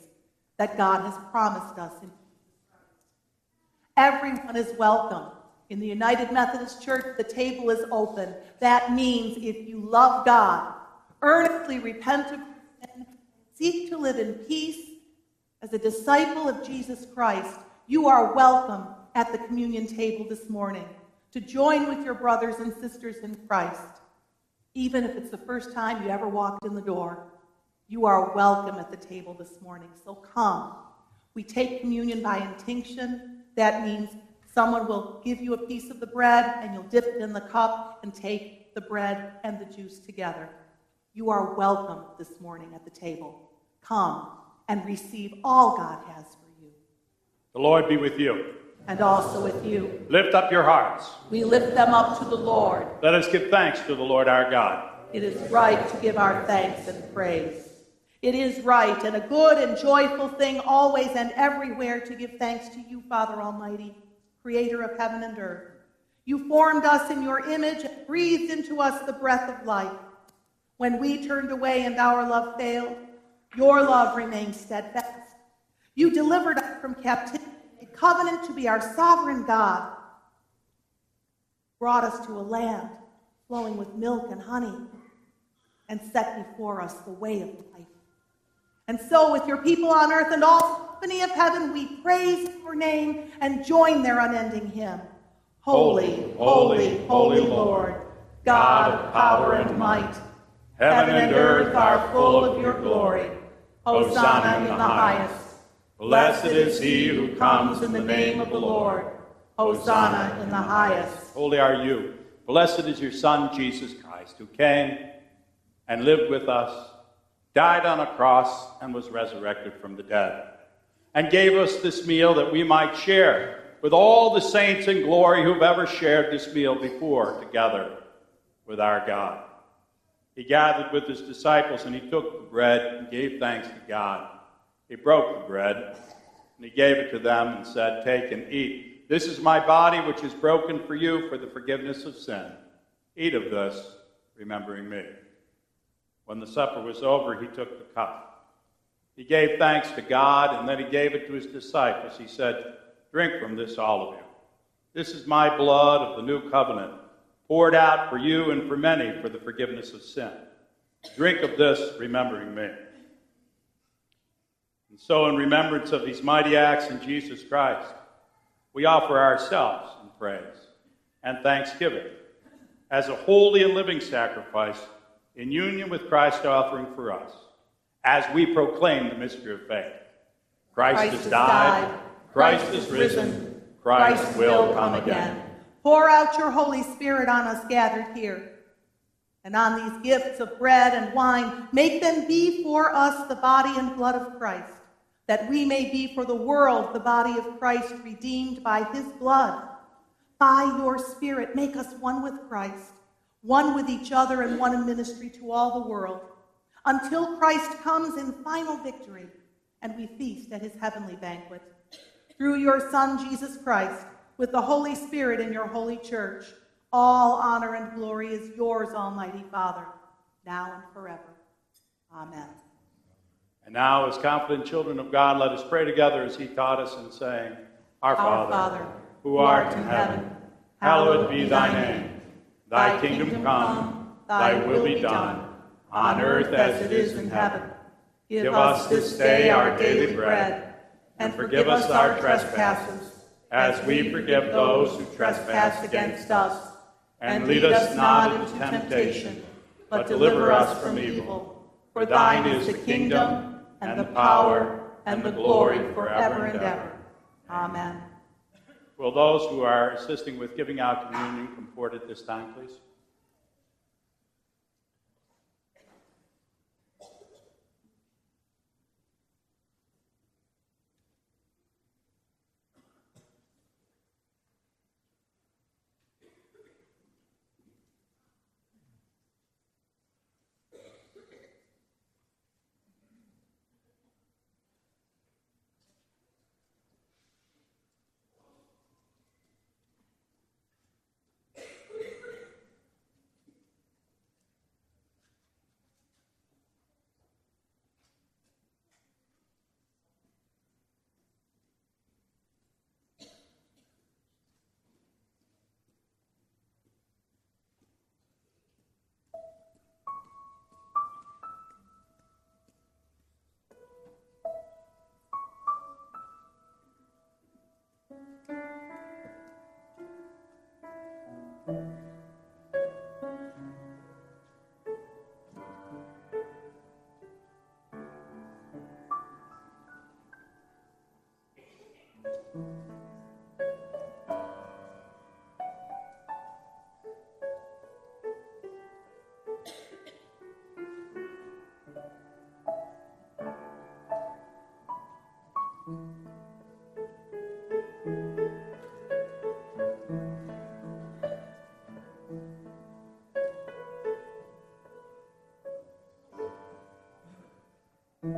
that God has promised us. in Everyone is welcome. In the United Methodist Church, the table is open. That means if you love God, earnestly repent of sin, seek to live in peace as a disciple of Jesus Christ, you are welcome at the communion table this morning to join with your brothers and sisters in Christ. Even if it's the first time you ever walked in the door, you are welcome at the table this morning. So come. We take communion by intinction. That means someone will give you a piece of the bread and you'll dip it in the cup and take the bread and the juice together. You are welcome this morning at the table. Come and receive all God has for you. The Lord be with you. And also with you. Lift up your hearts. We lift them up to the Lord. Let us give thanks to the Lord our God. It is right to give our thanks and praise. It is right and a good and joyful thing always and everywhere to give thanks to you, Father Almighty, creator of heaven and earth. You formed us in your image and breathed into us the breath of life. When we turned away and our love failed, your love remained steadfast. You delivered us from captivity, covenant to be our sovereign God. Brought us to a land flowing with milk and honey, and set before us the way of life. And so, with your people on earth and all company of heaven, we praise your name and join their unending hymn. Holy, holy, holy Lord, God of power and might, heaven and earth are full of your glory. Hosanna in the highest. Blessed is he who comes in the name of the Lord. Hosanna in the highest. Holy are you. Blessed is your Son, Jesus Christ, who came and lived with us, died on a cross, and was resurrected from the dead, and gave us this meal that we might share with all the saints in glory who've ever shared this meal before together with our God. He gathered with his disciples and he took the bread and gave thanks to God. He broke the bread and he gave it to them and said, Take and eat. This is my body, which is broken for you for the forgiveness of sin. Eat of this, remembering me. When the supper was over, he took the cup. He gave thanks to God, and then he gave it to his disciples. He said, Drink from this, all of you. This is my blood of the new covenant, poured out for you and for many for the forgiveness of sin. Drink of this, remembering me. And so, in remembrance of these mighty acts in Jesus Christ, we offer ourselves in praise and thanksgiving as a holy and living sacrifice in union with Christ's offering for us as we proclaim the mystery of faith. Christ, Christ has died, died. Christ, Christ is is risen, risen. Christ, Christ will come come again. again. Pour out your Holy Spirit on us gathered here. And on these gifts of bread and wine, make them be for us the body and blood of Christ, that we may be for the world the body of Christ redeemed by his blood. By your Spirit, make us one with Christ, one with each other, and one in ministry to all the world, until Christ comes in final victory and we feast at his heavenly banquet. Through your Son, Jesus Christ, with the Holy Spirit in your holy church, all honor and glory is yours, Almighty Father, now and forever. Amen. And now, as confident children of God, let us pray together as he taught us in saying, Our, Our Father, Father, who art in heaven, hallowed be thy name. Thy kingdom come, thy will be done, on earth as it is in heaven. Give us this day our daily bread, and forgive us our trespasses, as we forgive those who trespass against us. And lead us not into temptation, but deliver us from evil. For thine is the kingdom, and the power, and the glory forever and ever. Amen. Will those who are assisting with giving out communion forward at this time, please?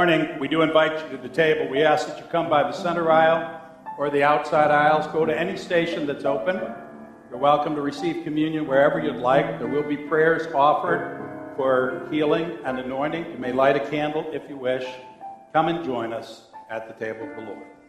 Morning, we do invite you to the table. We ask that you come by the center aisle or the outside aisles. Go to any station that's open. You're welcome to receive communion wherever you'd like. There will be prayers offered for healing and anointing. You may light a candle if you wish. Come and join us at the table of the Lord.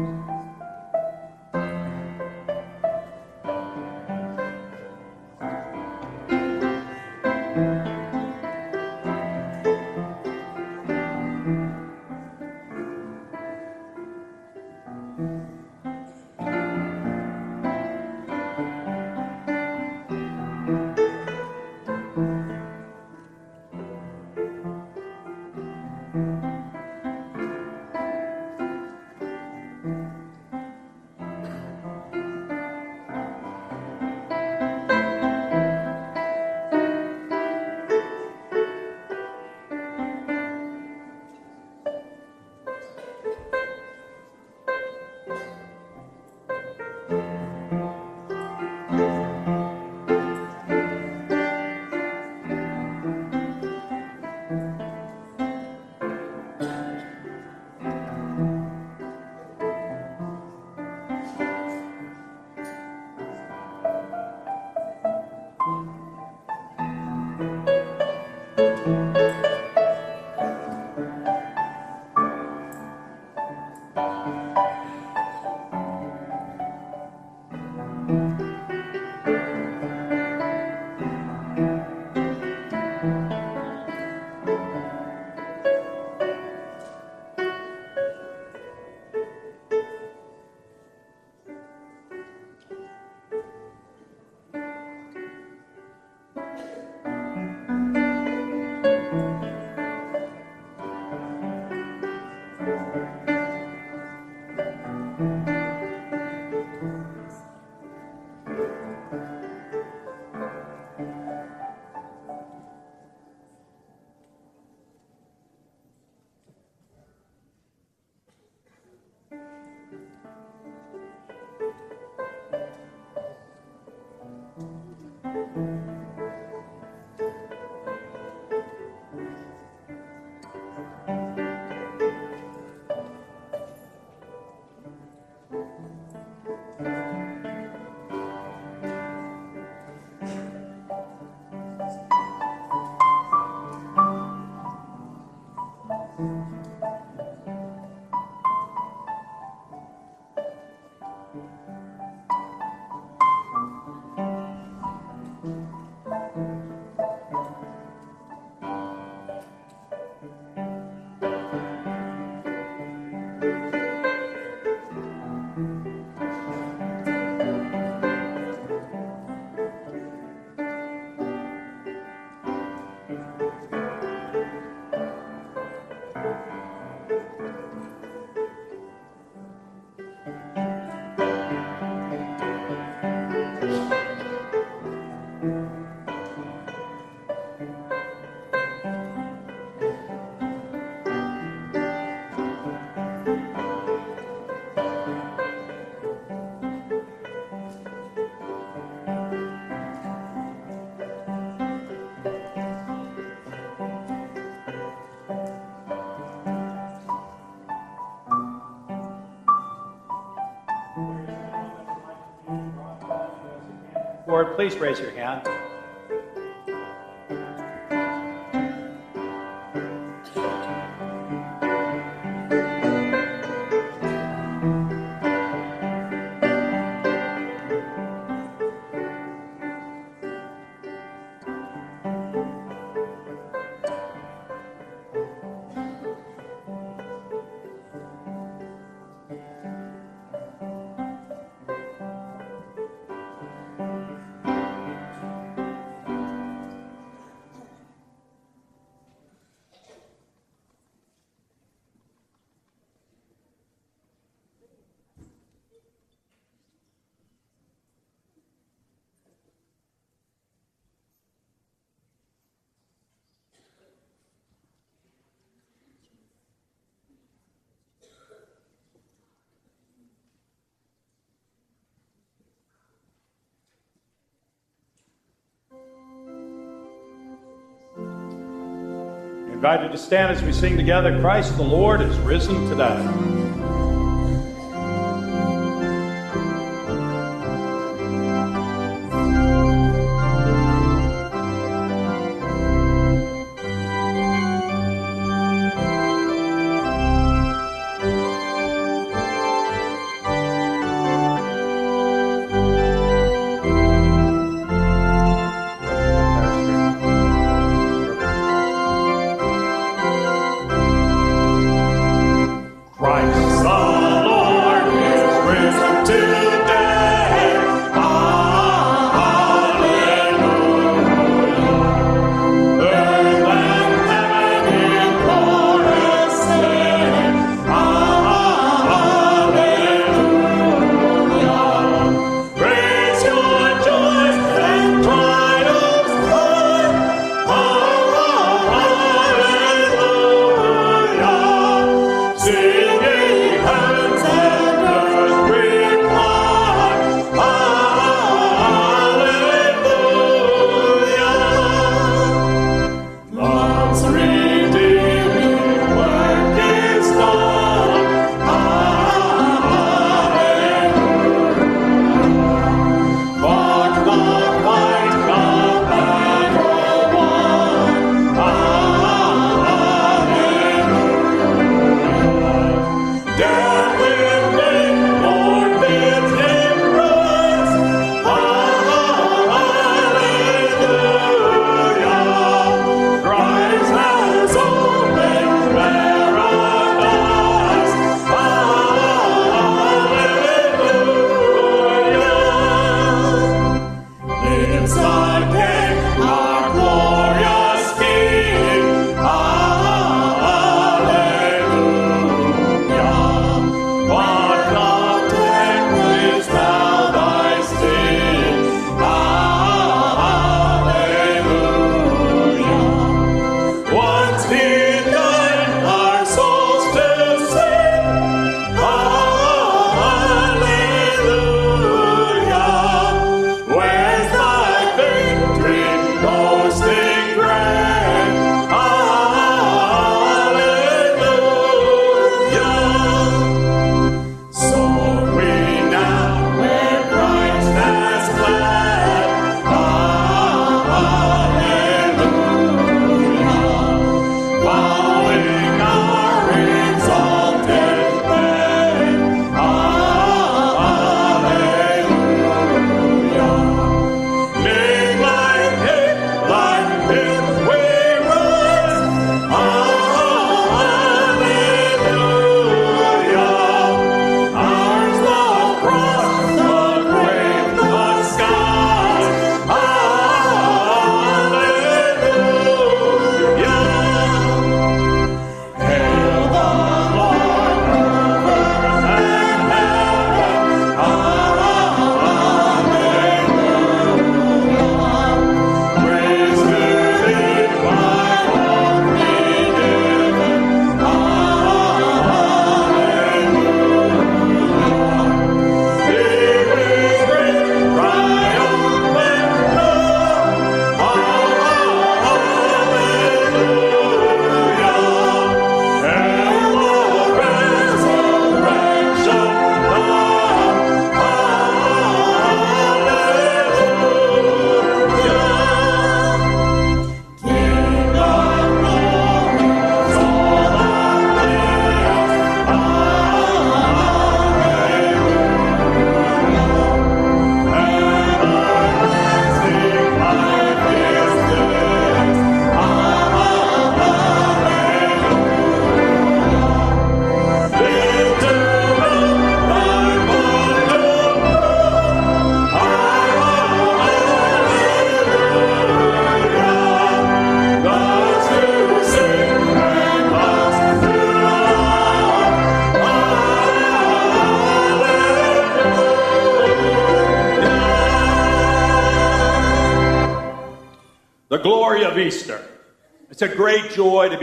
Amen. Please raise your hand. Invited to stand as we sing together Christ the Lord is risen today.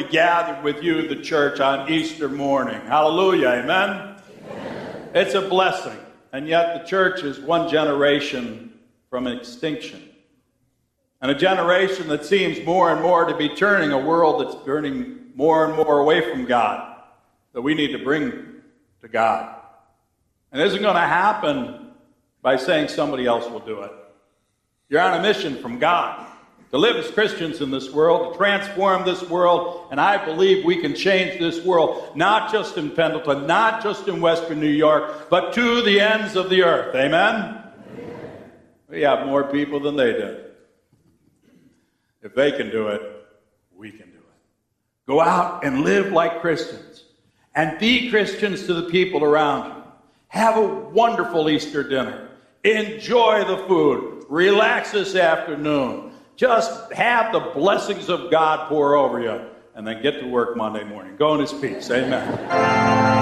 Gathered with you, the church, on Easter morning. Hallelujah, amen? amen. It's a blessing. And yet, the church is one generation from extinction. And a generation that seems more and more to be turning a world that's turning more and more away from God, that we need to bring to God. And it isn't going to happen by saying somebody else will do it. You're on a mission from God to live as Christians in this world, to transform this world, and I believe we can change this world, not just in Pendleton, not just in Western New York, but to the ends of the earth. Amen? Amen. We have more people than they do. If they can do it, we can do it. Go out and live like Christians and be Christians to the people around you. Have a wonderful Easter dinner. Enjoy the food. Relax this afternoon. Just have the blessings of God pour over you and then get to work Monday morning. Go in His peace. Amen.